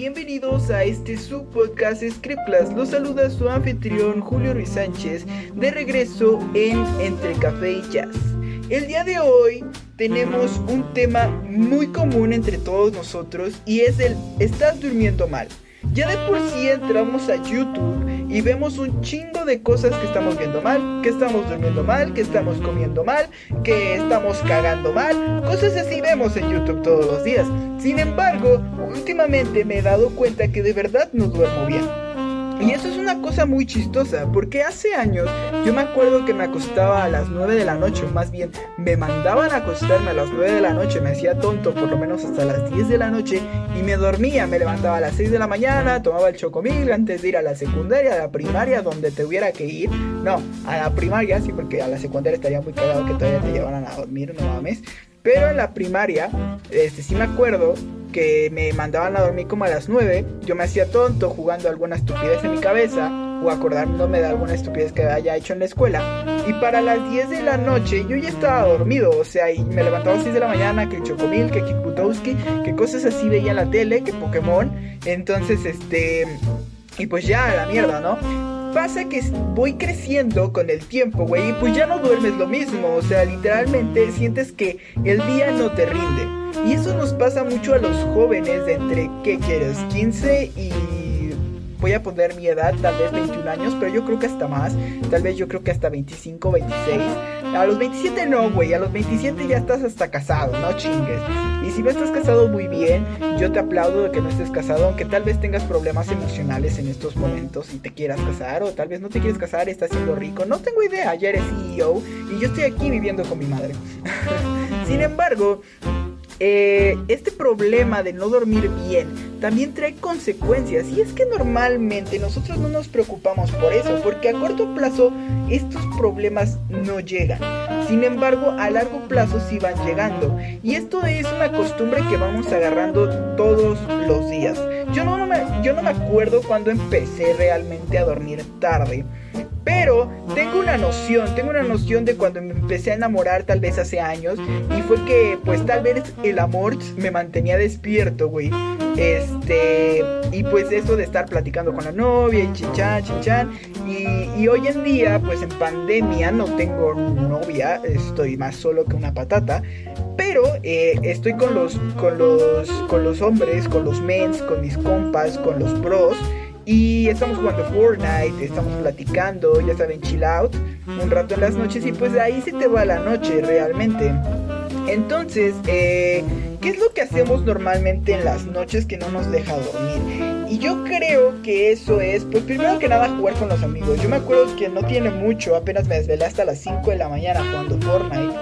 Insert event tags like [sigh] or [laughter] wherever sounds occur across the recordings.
bienvenidos a este subpodcast Script Class. Los saluda su anfitrión Julio Ruiz Sánchez de regreso en Entre Café y Jazz. El día de hoy tenemos un tema muy común entre todos nosotros y es el ¿estás durmiendo mal? Ya de por sí entramos a YouTube y vemos un chingo de cosas que estamos viendo mal, que estamos durmiendo mal, que estamos comiendo mal, que estamos cagando mal, cosas así vemos en YouTube todos los días. Sin embargo, últimamente me he dado cuenta que de verdad no duermo bien. Y eso es una cosa muy chistosa, porque hace años yo me acuerdo que me acostaba a las 9 de la noche, o más bien me mandaban a acostarme a las 9 de la noche, me hacía tonto por lo menos hasta las 10 de la noche y me dormía, me levantaba a las 6 de la mañana, tomaba el chocomil antes de ir a la secundaria, a la primaria, donde tuviera que ir. No, a la primaria, sí, porque a la secundaria estaría muy cagado que todavía te llevaran a dormir, no mames. Pero en la primaria, este sí me acuerdo que me mandaban a dormir como a las 9, yo me hacía tonto jugando alguna estupidez en mi cabeza o acordándome de alguna estupidez que haya hecho en la escuela. Y para las 10 de la noche yo ya estaba dormido, o sea, y me levantaba a las 6 de la mañana, que Chocomil, que Kikutowski, que cosas así veía en la tele, que Pokémon. Entonces, este... Y pues ya, la mierda, ¿no? Pasa que voy creciendo con el tiempo, güey, y pues ya no duermes lo mismo, o sea, literalmente sientes que el día no te rinde. Y eso nos pasa mucho a los jóvenes de entre, ¿qué quieres? 15 y voy a poner mi edad, tal vez 21 años, pero yo creo que hasta más, tal vez yo creo que hasta 25, 26. A los 27 no, güey, a los 27 ya estás hasta casado, no chingues. Y si no estás casado muy bien, yo te aplaudo de que no estés casado, aunque tal vez tengas problemas emocionales en estos momentos y te quieras casar, o tal vez no te quieres casar estás siendo rico, no tengo idea, ya eres CEO y yo estoy aquí viviendo con mi madre. [laughs] Sin embargo, eh, este problema de no dormir bien también trae consecuencias y es que normalmente nosotros no nos preocupamos por eso porque a corto plazo estos problemas no llegan sin embargo a largo plazo sí van llegando y esto es una costumbre que vamos agarrando todos los días yo no, me, yo no me acuerdo cuando empecé realmente a dormir tarde pero tengo una noción, tengo una noción de cuando me empecé a enamorar tal vez hace años y fue que pues tal vez el amor me mantenía despierto, güey. Este, y pues eso de estar platicando con la novia y chinchan, chinchan. Y, y hoy en día, pues en pandemia no tengo novia, estoy más solo que una patata. Pero eh, estoy con los, con, los, con los hombres, con los mens, con mis compas, con los bros. Y estamos jugando Fortnite, estamos platicando, ya saben, chill out un rato en las noches y pues de ahí se te va la noche realmente. Entonces, eh, ¿qué es lo que hacemos normalmente en las noches que no nos deja dormir? Y yo creo que eso es, pues primero que nada jugar con los amigos. Yo me acuerdo que no tiene mucho, apenas me desvelé hasta las 5 de la mañana jugando Fortnite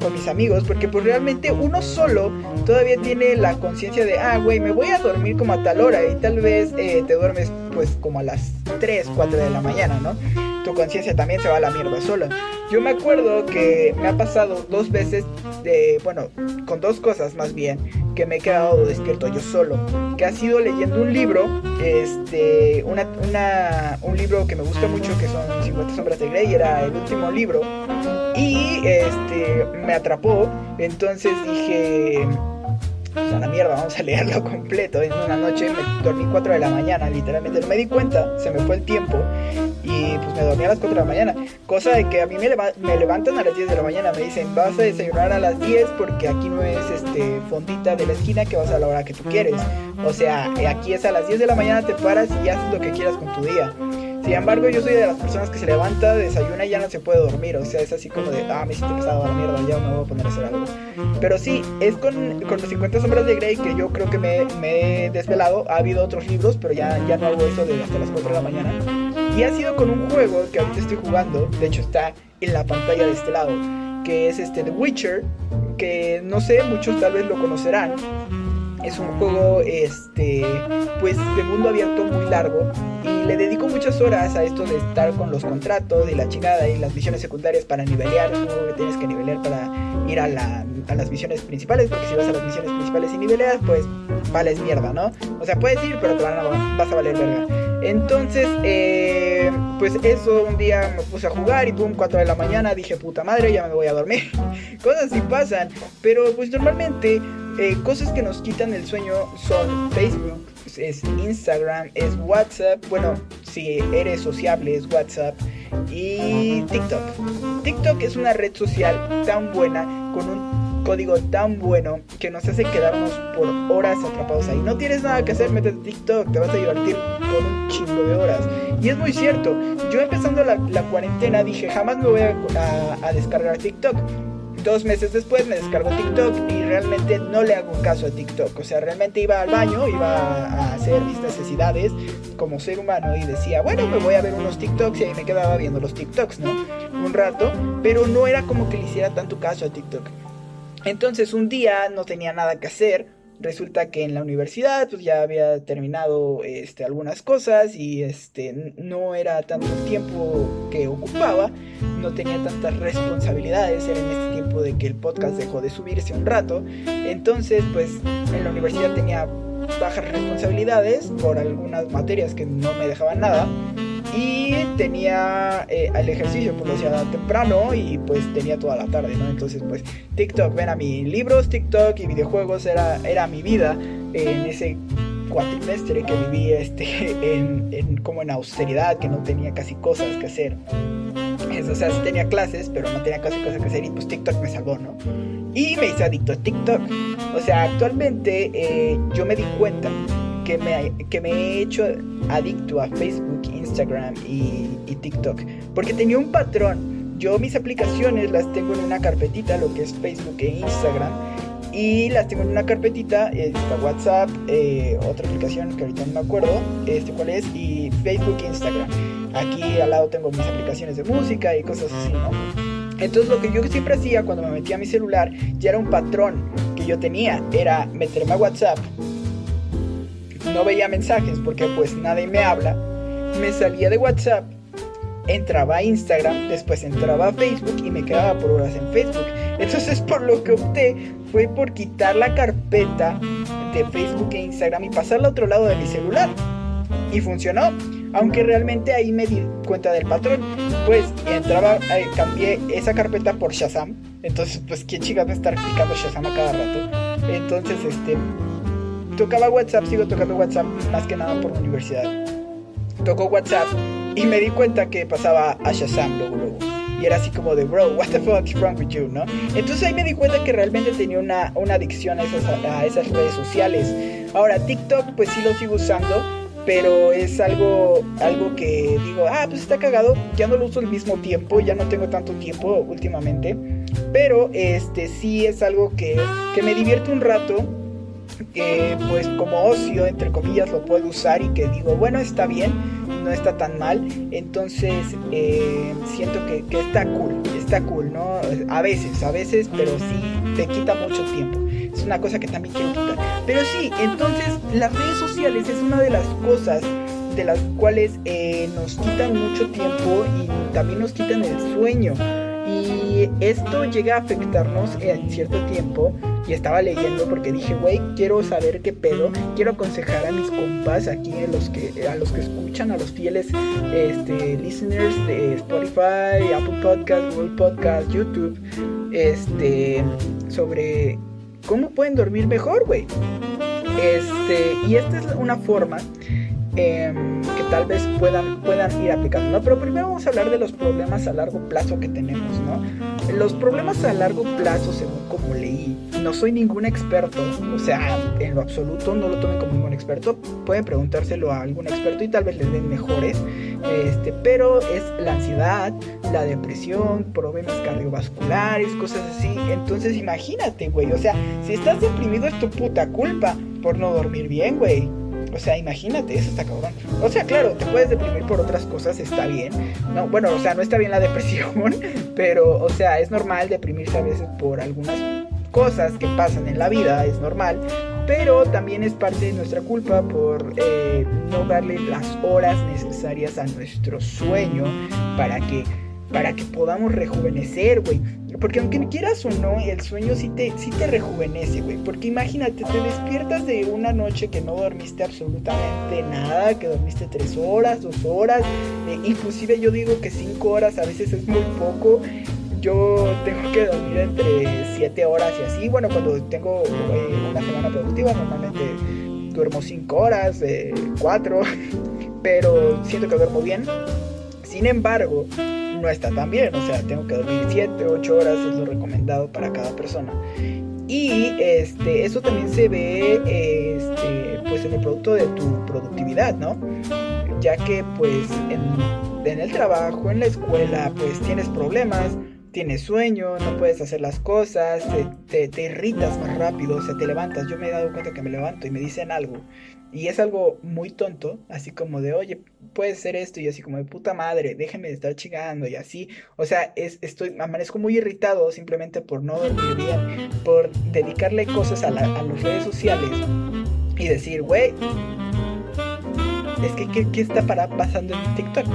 con, mis amigos, porque pues realmente uno solo todavía tiene la conciencia de, ah, güey, me voy a dormir como a tal hora y tal vez eh, te duermes pues como a las 3, 4 de la mañana, ¿no? Tu conciencia también se va a la mierda sola. Yo me acuerdo que me ha pasado dos veces de, bueno, con dos cosas más bien, que me he quedado despierto yo solo. Que ha sido leyendo un libro, este, una, un libro que me gusta mucho, que son 50 sombras de Grey, era el último libro. Y este, me atrapó, entonces dije, a la mierda, vamos a leerlo [laughs] completo. En una noche me dormí 4 de la mañana, literalmente no me di cuenta, se me fue el tiempo y pues me dormí a las 4 de la mañana. Cosa de que a mí me, me levantan a las 10 de la mañana, me dicen vas a desayunar a las 10 porque aquí no es este fondita de la esquina que vas a la hora que tú quieres. O sea, aquí es a las 10 de la mañana te paras y haces lo que quieras con tu día. Sin embargo, yo soy de las personas que se levanta, desayuna y ya no se puede dormir. O sea, es así como de, ah, me siento pesado la mierda, ya me voy a poner a hacer algo. Pero sí, es con, con los 50 sombras de Grey que yo creo que me, me, he desvelado. Ha habido otros libros, pero ya, ya no hago eso de hasta las 4 de la mañana. Y ha sido con un juego que ahorita estoy jugando. De hecho, está en la pantalla de este lado. Que es este The Witcher. Que no sé, muchos tal vez lo conocerán es un juego este pues de mundo abierto muy largo y le dedico muchas horas a esto de estar con los contratos y la chingada y las misiones secundarias para nivelear, que tienes que nivelear para ir a, la, a las misiones principales, porque si vas a las misiones principales y niveleas, pues vales mierda, ¿no? O sea, puedes ir, pero te van a, vas a valer verga. Entonces, eh, pues eso, un día me puse a jugar y pum, 4 de la mañana, dije, puta madre, ya me voy a dormir. [laughs] Cosas así pasan, pero pues normalmente eh, cosas que nos quitan el sueño son Facebook, es Instagram, es WhatsApp, bueno, si eres sociable es WhatsApp y TikTok. TikTok es una red social tan buena con un código tan bueno que nos hace quedarnos por horas atrapados ahí. No tienes nada que hacer, métete TikTok, te vas a divertir por un chingo de horas. Y es muy cierto, yo empezando la, cuarentena dije, jamás me voy a, descargar TikTok dos meses después me descargo TikTok y realmente no le hago caso a TikTok. O sea, realmente iba al baño, iba a hacer mis necesidades como ser humano y decía, bueno, me voy a ver unos TikToks y ahí me quedaba viendo los TikToks, ¿no? Un rato, pero no era como que le hiciera tanto caso a TikTok. Entonces un día no tenía nada que hacer. Resulta que en la universidad pues ya había terminado este, algunas cosas y este, no era tanto tiempo que ocupaba, no tenía tantas responsabilidades, era en este tiempo de que el podcast dejó de subirse un rato, entonces pues en la universidad tenía bajas responsabilidades por algunas materias que no me dejaban nada y tenía eh, el ejercicio, pues lo hacía temprano y pues tenía toda la tarde, ¿no? Entonces pues TikTok, ven a mí, libros, TikTok y videojuegos era, era mi vida en ese cuatrimestre que viví este, [laughs] en, como en austeridad, que no tenía casi cosas que hacer. o sea, sí tenía clases, pero no tenía casi cosas que hacer y pues TikTok me salvó, ¿no? Y me hice adicto a TikTok. O sea, actualmente eh, yo me di cuenta que me, que me he hecho adicto a Facebook, Instagram y, TikTok. Porque tenía un patrón. Yo mis aplicaciones las tengo en una carpetita, lo que es Facebook e Instagram. Y las tengo en una carpetita, está WhatsApp, eh, otra aplicación que ahorita no me acuerdo, este cuál es, y Facebook e Instagram. Aquí al lado tengo mis aplicaciones de música y cosas así, ¿no? Entonces lo que yo siempre hacía cuando me metía a mi celular ya era un patrón que yo tenía, era meterme a WhatsApp, no veía mensajes porque pues nadie me habla, me salía de WhatsApp, entraba a Instagram, después entraba a Facebook y me quedaba por horas en Facebook. Entonces por lo que opté fue por quitar la carpeta de Facebook e Instagram y pasarla a otro lado de mi celular. Y funcionó. Aunque realmente ahí me di cuenta del patrón. Pues entraba, eh, cambié esa carpeta por Shazam. Entonces, pues, ¿quién chica a estar clicando Shazam a cada rato? Entonces, este, tocaba WhatsApp, sigo tocando WhatsApp más que nada por la universidad. Tocó WhatsApp y me di cuenta que pasaba a Shazam luego, luego. Y era así como de, bro, what the fuck is wrong with you, ¿no? Entonces ahí me di cuenta que realmente tenía una, una adicción a esas, a esas redes sociales. Ahora, TikTok, pues sí lo sigo usando, pero es algo, algo que digo, ah, pues está cagado, ya no lo uso al mismo tiempo, ya no tengo tanto tiempo últimamente, pero este sí es algo que, que me divierte un rato que pues como ocio, entre comillas, lo puedo usar y que digo, bueno, está bien, no está tan mal. Entonces eh, siento que, que, está cool, está cool, ¿no? A veces, a veces, pero sí te quita mucho tiempo. Es una cosa que también quiero quitar. Pero sí, entonces las redes sociales es una de las cosas de las cuales eh, nos quitan mucho tiempo y también nos quitan el sueño. Y esto llega a afectarnos en cierto tiempo y estaba leyendo porque dije, güey, quiero saber qué pedo, quiero aconsejar a mis compas aquí, a los que, a los que escuchan, a los fieles este, listeners de Spotify, Apple Podcast, Google Podcast, YouTube, este, sobre cómo pueden dormir mejor, güey. Este, y esta es una forma Em, que tal vez puedan, puedan ir aplicando, ¿no? Pero primero vamos a hablar de los problemas a largo plazo que tenemos, ¿no? Los problemas a largo plazo, según como leí, no soy ningún experto, o sea, en lo absoluto no lo tomen como ningún experto, pueden preguntárselo a algún experto y tal vez les den mejores, este, pero es la ansiedad, la depresión, problemas cardiovasculares, cosas así, entonces imagínate, güey, o sea, si estás deprimido es tu puta culpa por no dormir bien, güey. O sea, imagínate, eso está cabrón. O sea, claro, te puedes deprimir por otras cosas, está bien. No, bueno, o sea, no está bien la [laughs] depresión, pero, o sea, es normal deprimirse a veces por algunas cosas que pasan en la vida, es normal. Pero también es parte de nuestra culpa por eh, no darle las horas necesarias a nuestro sueño para que para que podamos rejuvenecer, güey. Porque aunque quieras o no, el sueño sí te, sí te rejuvenece, güey. Porque imagínate, te despiertas de una noche que no dormiste absolutamente nada, que dormiste tres horas, dos horas, eh, inclusive yo digo que cinco horas a veces es muy poco. Yo tengo que dormir entre siete horas y así. Bueno, cuando tengo eh, una semana productiva, normalmente duermo 5 horas, 4, [laughs] pero siento que duermo bien. Sin embargo, no está tan bien, o sea, tengo que dormir 7, 8 horas, es lo recomendado para cada persona. Y este, eso también se ve este, pues en el producto de tu productividad, ¿no? Ya que pues en, en el trabajo, en la escuela, pues tienes problemas, tienes sueño, no puedes hacer las cosas, te, te, irritas más rápido, o sea, te levantas. Yo me he dado cuenta que me levanto y me dicen algo. Y es algo muy tonto, así como de, oye, puede ser esto, y así como de puta madre, déjenme de estar chingando, y así. O sea, es, estoy, amanezco muy irritado simplemente por no dormir bien, por dedicarle cosas a, a las redes sociales y decir, güey, es que, ¿qué, está para, pasando en TikTok?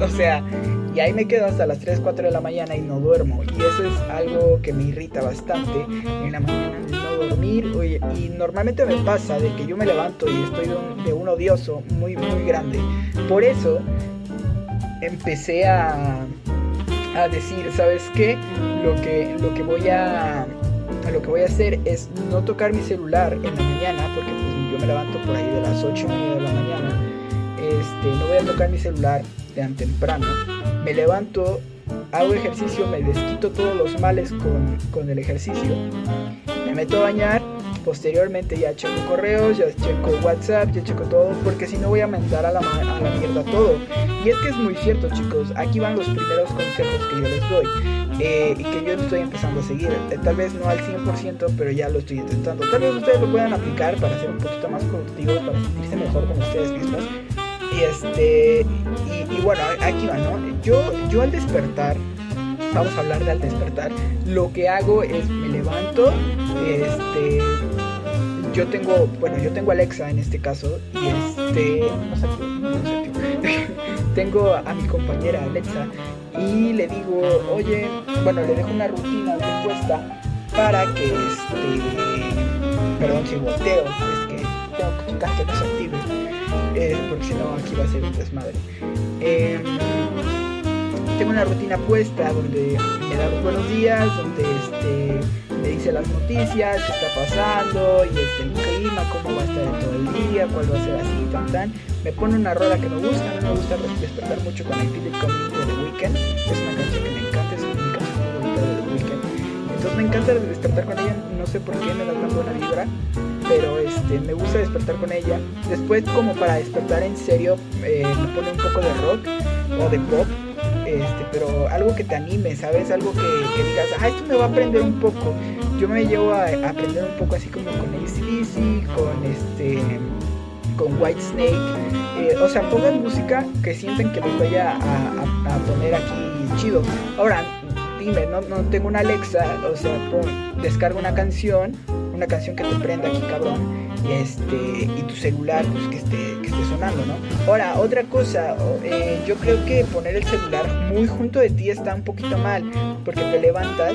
[laughs] o sea, y ahí me quedo hasta las 3, 4 de la mañana y no duermo. Y eso es algo que me irrita bastante. En la mañana no dormir. y normalmente me pasa de que yo me levanto y estoy de un, odioso muy, muy grande. Por eso empecé a, a decir, ¿sabes qué? Lo que, lo que voy a lo que voy a hacer es no tocar mi celular en la mañana, porque pues, yo me levanto por ahí de las 8 de la mañana este, no voy a tocar mi celular tan temprano. Me levanto, hago ejercicio, me desquito todos los males con, el ejercicio. Me meto a bañar, posteriormente ya checo correos, ya checo WhatsApp, ya checo todo, porque si no voy a mandar a la, a la mierda todo. Y es que es muy cierto, chicos, aquí van los primeros consejos que yo les doy. Eh, que yo estoy empezando a seguir. Eh, tal vez no al 100%, pero ya lo estoy intentando. Tal vez ustedes lo puedan aplicar para ser un poquito más productivos, para sentirse mejor con ustedes mismos. Y este, y, bueno, aquí va, ¿no? Yo, yo al despertar, vamos a hablar de al despertar, lo que hago es me levanto, este, yo tengo, bueno, yo tengo Alexa en este caso, y este, no sé, no [laughs] tengo a mi compañera Alexa y le digo, oye, bueno, le dejo una rutina puesta para que, este, perdón si volteo, es que tengo que checar que no se active eh, porque si no aquí va a ser un desmadre. Em, tengo una rutina puesta donde me da los buenos días, donde este, me dice las noticias, qué está pasando, y este, el clima, cómo va a estar todo el día, cuál va a ser así, tan tan. Me pone una rola que me gusta, a mí me gusta despertar mucho con Feel It Coming de The Weeknd, es una canción que me encanta, es mi canción favorita de The Weeknd. Entonces me encanta despertar con ella, no sé por qué me da tan buena vibra pero este, me gusta despertar con ella. Después, como para despertar en serio, eh, pone un poco de rock o de pop, este, pero algo que te anime, ¿sabes? Algo que, digas, ah, esto me va a aprender un poco. Yo me llevo a, aprender un poco así como con ACDC, con este con White Snake, eh, o sea, pongan música que sienten que los vaya a, a, poner aquí chido. Ahora, dime, no, no tengo una Alexa, o sea, pon, descargo una canción una canción que te prenda aquí, cabrón, y, este, y tu celular, pues que esté, que esté sonando, ¿no? Ahora, otra cosa, eh, yo creo que poner el celular muy junto de ti está un poquito mal, porque te levantas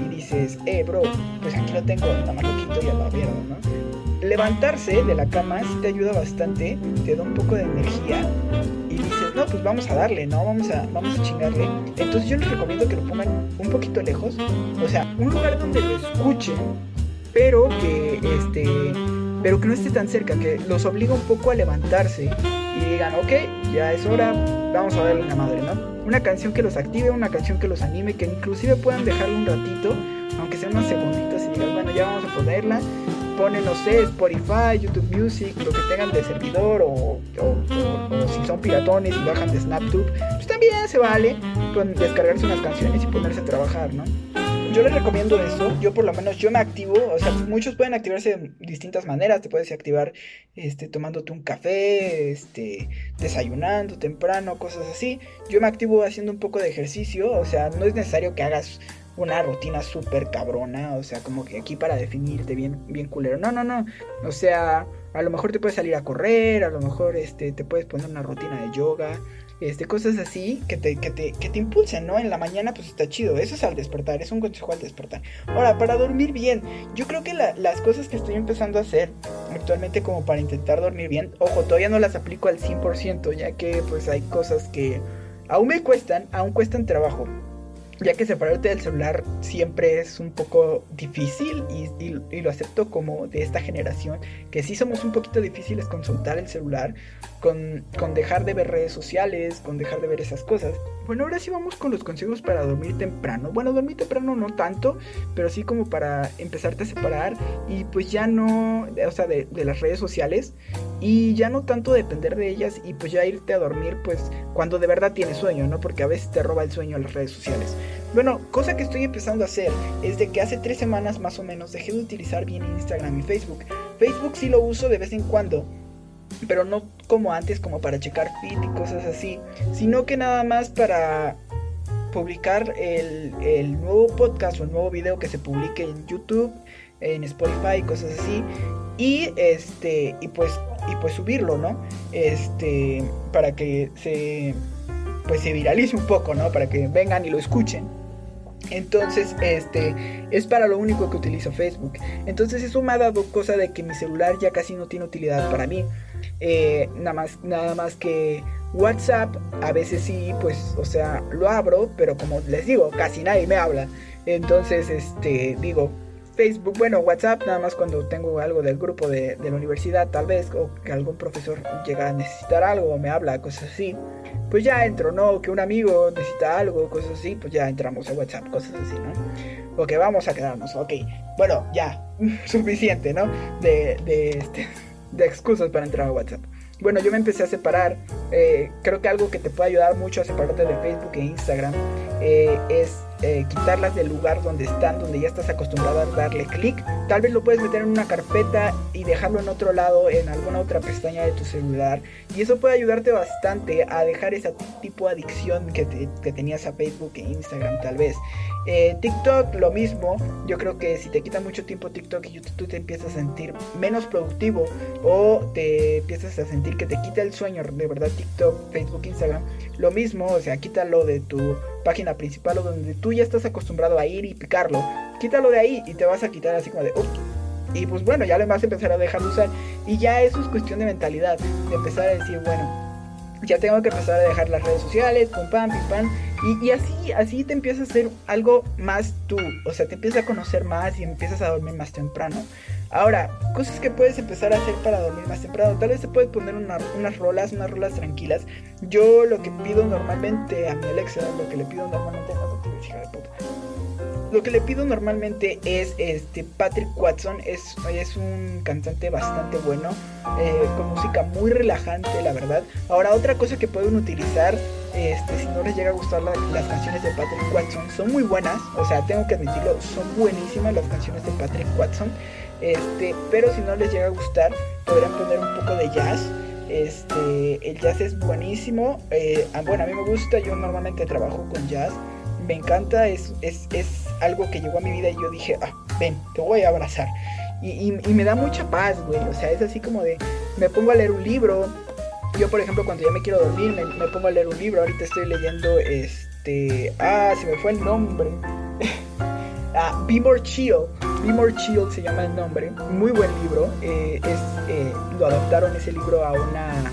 y dices, eh, bro, pues aquí lo tengo, nada más lo quito y a la mierda, ¿no? Levantarse de la cama sí te ayuda bastante, te da un poco de energía y dices, no, pues vamos a darle, ¿no? Vamos a, vamos a chingarle. Entonces yo les recomiendo que lo pongan un poquito lejos, o sea, un lugar donde lo escuchen pero que este pero que no esté tan cerca, que los obliga un poco a levantarse y digan, ok, ya es hora, vamos a darle una madre, ¿no? Una canción que los active, una canción que los anime, que inclusive puedan dejarlo un ratito, aunque sean unos segunditos y digan, bueno, ya vamos a ponerla, ponen, no sé, Spotify, YouTube Music, lo que tengan de servidor o, o, si son piratones y bajan de SnapTube, pues también se vale con descargarse unas canciones y ponerse a trabajar, ¿no? Yo les recomiendo eso. Yo por lo menos yo me activo. O sea, muchos pueden activarse de distintas maneras. Te puedes activar este, tomándote un café, este, desayunando temprano, cosas así. Yo me activo haciendo un poco de ejercicio. O sea, no es necesario que hagas una rutina súper cabrona. O sea, como que aquí para definirte bien, bien culero. No, no, no. O sea, a lo mejor te puedes salir a correr. A lo mejor este, te puedes poner una rutina de yoga este, cosas así que te, que te, que te impulsen, ¿no? En la mañana pues está chido, eso es al despertar, es un consejo al despertar. Ahora, para dormir bien, yo creo que las cosas que estoy empezando a hacer actualmente como para intentar dormir bien, ojo, todavía no las aplico al 100%, ya que pues hay cosas que aún me cuestan, aún cuestan trabajo. Ya que separarte del celular siempre es un poco difícil y, lo acepto como de esta generación, que sí somos un poquito difíciles con soltar el celular, con, con dejar de ver redes sociales, con dejar de ver esas cosas. Bueno, ahora sí vamos con los consejos para dormir temprano. Bueno, dormir temprano no tanto, pero sí como para empezarte a separar y pues ya no, o sea, de, de las redes sociales y ya no tanto depender de ellas y pues ya irte a dormir pues cuando de verdad tienes sueño, ¿no? Porque a veces te roba el sueño las redes sociales. Bueno, cosa que estoy empezando a hacer es de que hace tres semanas más o menos dejé de utilizar bien Instagram y Facebook. Facebook sí lo uso de vez en cuando, pero no como antes, como para checar feed y cosas así, sino que nada más para publicar el, el, nuevo podcast o el nuevo video que se publique en YouTube, en Spotify, cosas así, y este, y pues, y pues subirlo, ¿no? Este, para que se, pues se viralice un poco, ¿no? Para que vengan y lo escuchen. Entonces, este es para lo único que utilizo Facebook. Entonces, eso me ha dado cosa de que mi celular ya casi no tiene utilidad para mí. Eh, nada más, nada más que WhatsApp, a veces sí, pues, o sea, lo abro, pero como les digo, casi nadie me habla. Entonces, este, digo, Facebook, bueno, WhatsApp, nada más cuando tengo algo del grupo de, de, la universidad, tal vez, o que algún profesor llega a necesitar algo me habla, cosas así, pues ya entro, ¿no? Que un amigo necesita algo, cosas así, pues ya entramos a WhatsApp, cosas así, ¿no? O que vamos a quedarnos, ok, bueno, ya, [laughs] suficiente, ¿no? De, de, este, de excusas para entrar a WhatsApp. Bueno, yo me empecé a separar. Eh, creo que algo que te puede ayudar mucho a separarte de Facebook e Instagram eh, es eh, quitarlas del lugar donde están, donde ya estás acostumbrado a darle clic. Tal vez lo puedes meter en una carpeta y dejarlo en otro lado, en alguna otra pestaña de tu celular. Y eso puede ayudarte bastante a dejar ese tipo de adicción que, tenías a Facebook e Instagram tal vez. Eh, TikTok lo mismo. Yo creo que si te quita mucho tiempo TikTok y YouTube, tú te empiezas a sentir menos productivo o te empiezas a sentir que te quita el sueño de verdad TikTok, Facebook, Instagram. Lo mismo, o sea, quítalo de tu página principal o donde tú ya estás acostumbrado a ir y picarlo, quítalo de ahí y te vas a quitar así como de, y pues bueno, ya le vas a empezar a dejar de usar. Y ya eso es cuestión de mentalidad, de empezar a decir, bueno, ya tengo que empezar a dejar las redes sociales, pum pam, pim pam. Y, y, así, así te empiezas a hacer algo más tú. O sea, te empiezas a conocer más y empiezas a dormir más temprano. Ahora, cosas que puedes empezar a hacer para dormir más temprano. Tal vez te puedes poner unas rolas, unas rolas tranquilas. Yo lo que pido normalmente a mi Alexa, lo que le pido normalmente a de puta lo que le pido normalmente es este Patrick Watson, es, es un cantante bastante bueno, eh, con música muy relajante, la verdad. Ahora, otra cosa que pueden utilizar, este, si no les llega a gustar las canciones de Patrick Watson, son muy buenas, o sea, tengo que admitirlo, son buenísimas las canciones de Patrick Watson. Este, pero si no les llega a gustar, podrán poner un poco de jazz. Este, el jazz es buenísimo. Eh, bueno, a mí me gusta, yo normalmente trabajo con jazz me encanta, es, es, es, algo que llegó a mi vida y yo dije, ah, ven, te voy a abrazar. Y, me da mucha paz, güey. O sea, es así como de, me pongo a leer un libro. Yo, por ejemplo, cuando ya me quiero dormir, me, me pongo a leer un libro. Ahorita estoy leyendo, este, ah, se me fue el nombre. [laughs] Be More Chill. Be More Chill se llama el nombre. Muy buen libro. Eh, es, eh, lo adaptaron ese libro a una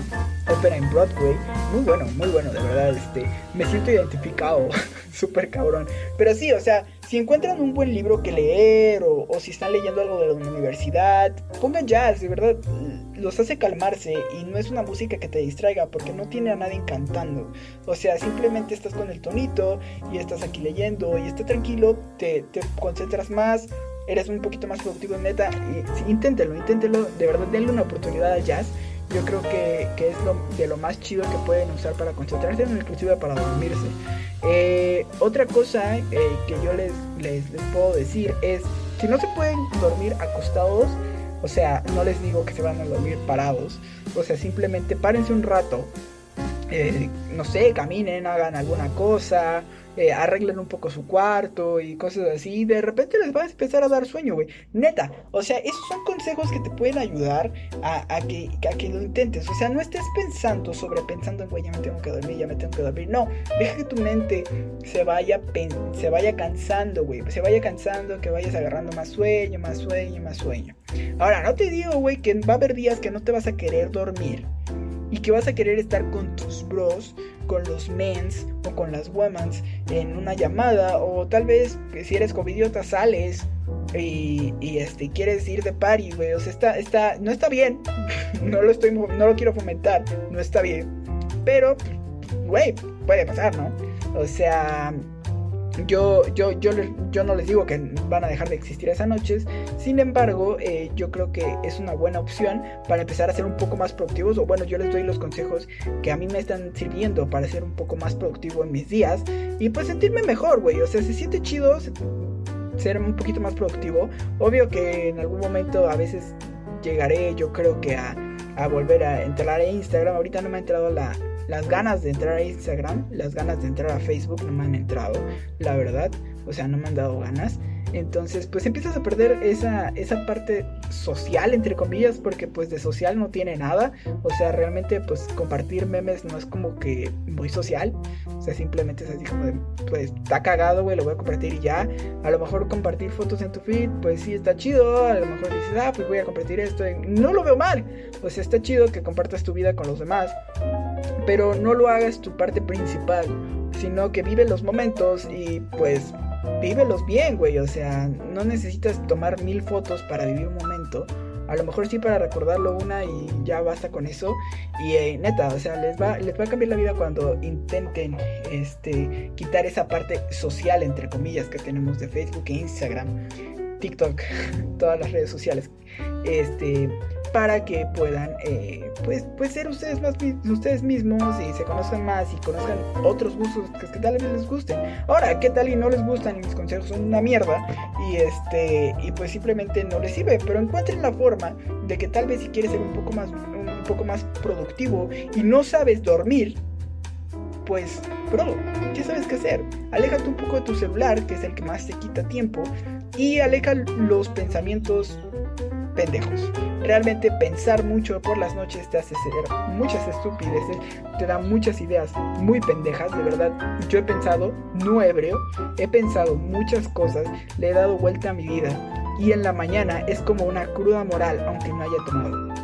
ópera en Broadway. Muy bueno, muy bueno, de verdad. Este, me siento identificado, [laughs] súper cabrón. Pero sí, o sea, si encuentran un buen libro que leer o, si están leyendo algo de la universidad, pongan jazz, de verdad, los hace calmarse y no es una música que te distraiga porque no tiene a nadie cantando. O sea, simplemente estás con el tonito y estás aquí leyendo y está tranquilo, te, te concentras más. Eres un poquito más productivo, neta. Y, inténtelo, inténtelo. De verdad, denle una oportunidad al jazz yo creo que, es lo, de lo más chido que pueden usar para concentrarse, inclusive para dormirse. Eh, otra cosa eh, que yo les, les, puedo decir es, si no se pueden dormir acostados, o sea, no les digo que se van a dormir parados, o sea, simplemente párense un rato, eh, no sé, caminen, hagan alguna cosa, eh, arreglen un poco su cuarto y cosas así, y de repente les va a empezar a dar sueño, güey. Neta, o sea, esos son consejos que te pueden ayudar a, que, a que lo intentes. O sea, no estés pensando, sobrepensando, güey, ya me tengo que dormir, ya me tengo que dormir. No, deja que tu mente se vaya, se vaya cansando, güey. Se vaya cansando, que vayas agarrando más sueño, más sueño, más sueño. Ahora, no te digo, güey, que va a haber días que no te vas a querer dormir y que vas a querer estar con tus bros, con los mens o con las womans en una llamada o tal vez si eres covidiota sales y, y, este quieres ir de party, güey, o sea, está, está, no está bien, [laughs] no lo estoy, no lo quiero fomentar, no está bien, pero, güey, puede pasar, ¿no? O sea, yo, yo, yo, yo no les digo que van a dejar de existir esas noches, sin embargo, eh, yo creo que es una buena opción para empezar a ser un poco más productivos, o bueno, yo les doy los consejos que a mí me están sirviendo para ser un poco más productivo en mis días y pues sentirme mejor, güey, o sea, se siente chido ser un poquito más productivo, obvio que en algún momento a veces llegaré, yo creo que a, a volver a entrar a Instagram, ahorita no me ha entrado la las ganas de entrar a Instagram, las ganas de entrar a Facebook no me han entrado, la verdad. O sea, no me han dado ganas. Entonces, pues empiezas a perder esa, esa parte social, entre comillas, porque pues de social no tiene nada. O sea, realmente pues compartir memes no es como que muy social. O sea, simplemente es así como de, pues está cagado, güey, lo voy a compartir y ya. A lo mejor compartir fotos en tu feed, pues sí está chido. A lo mejor dices, ah, pues voy a compartir esto. no lo veo mal. O sea, está chido que compartas tu vida con los demás. Pero no lo hagas tu parte principal, sino que vive los momentos y pues vívelos bien, güey. O sea, no necesitas tomar mil fotos para vivir un momento. A lo mejor sí para recordarlo una y ya basta con eso. Y eh, neta, o sea, les va, les va a cambiar la vida cuando intenten este, quitar esa parte social, entre comillas, que tenemos de Facebook Instagram, TikTok, [laughs] todas las redes sociales. Este, para que puedan eh, pues, pues ser ustedes más ustedes mismos y se conozcan más y conozcan otros gustos que, tal vez les gusten. Ahora, ¿qué tal y no les gustan y mis consejos son una mierda? Y este y pues simplemente no les sirve, pero encuentren la forma de que tal vez si quieres ser un poco más un poco más productivo y no sabes dormir, pues, bro, ¿qué sabes qué hacer? Aléjate un poco de tu celular, que es el que más te quita tiempo, y aleja los pensamientos pendejos. Realmente pensar mucho por las noches te hace hacer muchas estupideces, te da muchas ideas muy pendejas, de verdad. Yo he pensado, no hebreo, he pensado muchas cosas, le he dado vuelta a mi vida y en la mañana es como una cruda moral, aunque no haya tomado.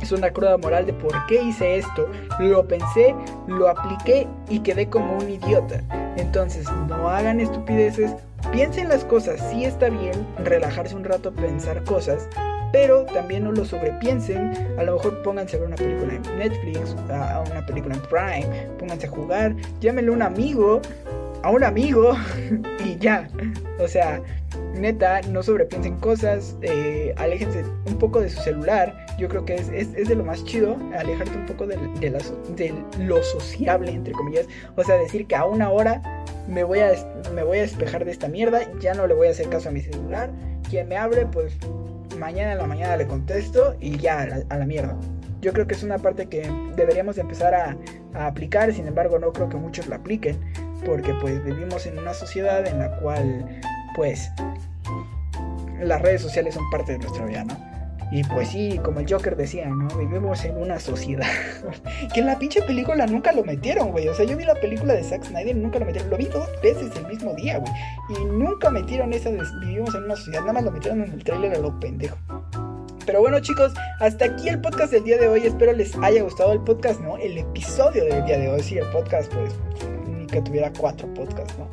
Es una cruda moral de por qué hice esto, lo pensé, lo apliqué y quedé como un idiota. Entonces, no hagan estupideces, piensen las cosas, sí está bien relajarse un rato, pensar cosas, pero también no lo sobrepiensen. A lo mejor pónganse a ver una película en Netflix, a una película en Prime, pónganse a jugar, llámenle a un amigo, a un amigo [laughs] y ya. O sea, neta, no sobrepiensen cosas, eh, aléjense un poco de su celular. Yo creo que es, es, de lo más chido, alejarte un poco de, de, lo sociable, entre comillas. O sea, decir que a una hora me voy, a, me voy a despejar de esta mierda, ya no le voy a hacer caso a mi celular. Quien me hable, pues mañana en la mañana le contesto y ya a la, mierda. Yo creo que es una parte que deberíamos empezar a, a, aplicar, sin embargo no creo que muchos la apliquen, porque pues vivimos en una sociedad en la cual pues las redes sociales son parte de nuestra vida, ¿no? Y pues sí, como el Joker decía, ¿no? Vivimos en una sociedad. [laughs] que en la pinche película nunca lo metieron, güey. O sea, yo vi la película de Zack Snyder nunca lo metieron. Lo vi dos veces el mismo día, güey. Y nunca metieron esa de vivimos en una sociedad. Nada más lo metieron en el trailer a lo pendejo. Pero bueno chicos, hasta aquí el podcast del día de hoy. Espero les haya gustado el podcast, ¿no? El episodio del día de hoy. Sí, el podcast, pues, ni que tuviera cuatro podcasts, ¿no?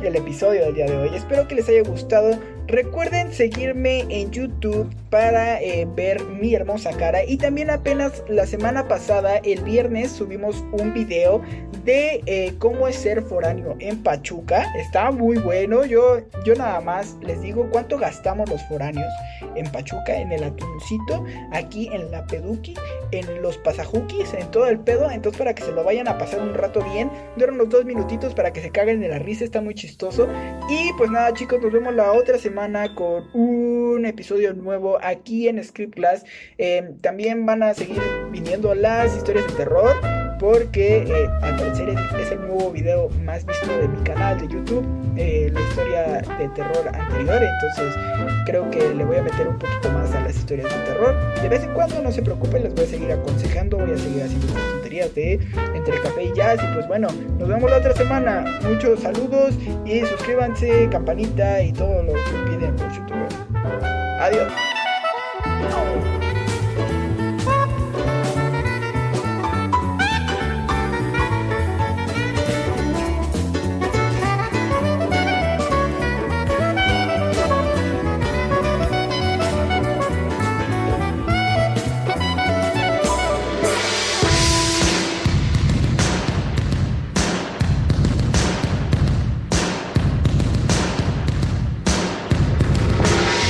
Y el episodio del día de hoy. Espero que les haya gustado. Recuerden seguirme en YouTube para eh, ver mi hermosa cara. Y también apenas la semana pasada, el viernes, subimos un video de eh, cómo es ser foráneo en Pachuca. Está muy bueno. Yo, yo nada más les digo cuánto gastamos los foráneos en Pachuca, en el atuncito, aquí en la Peduki, en los pasajuquis, en todo el pedo. Entonces para que se lo vayan a pasar un rato bien. Duran unos dos minutitos para que se caguen de la risa. Está muy chistoso. Y pues nada chicos, nos vemos la otra semana con un episodio nuevo aquí en Script Class. Eh, también van a seguir viniendo las historias de terror porque eh, al parecer es, el nuevo video más visto de mi canal de YouTube, eh, la historia de terror anterior, entonces creo que le voy a meter un poquito más a las historias de terror. De vez en cuando, no se preocupen, les voy a seguir aconsejando, voy a seguir haciendo tonterías de entre café y jazz y pues bueno, nos vemos la otra semana. Muchos saludos y suscríbanse, campanita y todo lo que piden por YouTube. Adiós. Oh.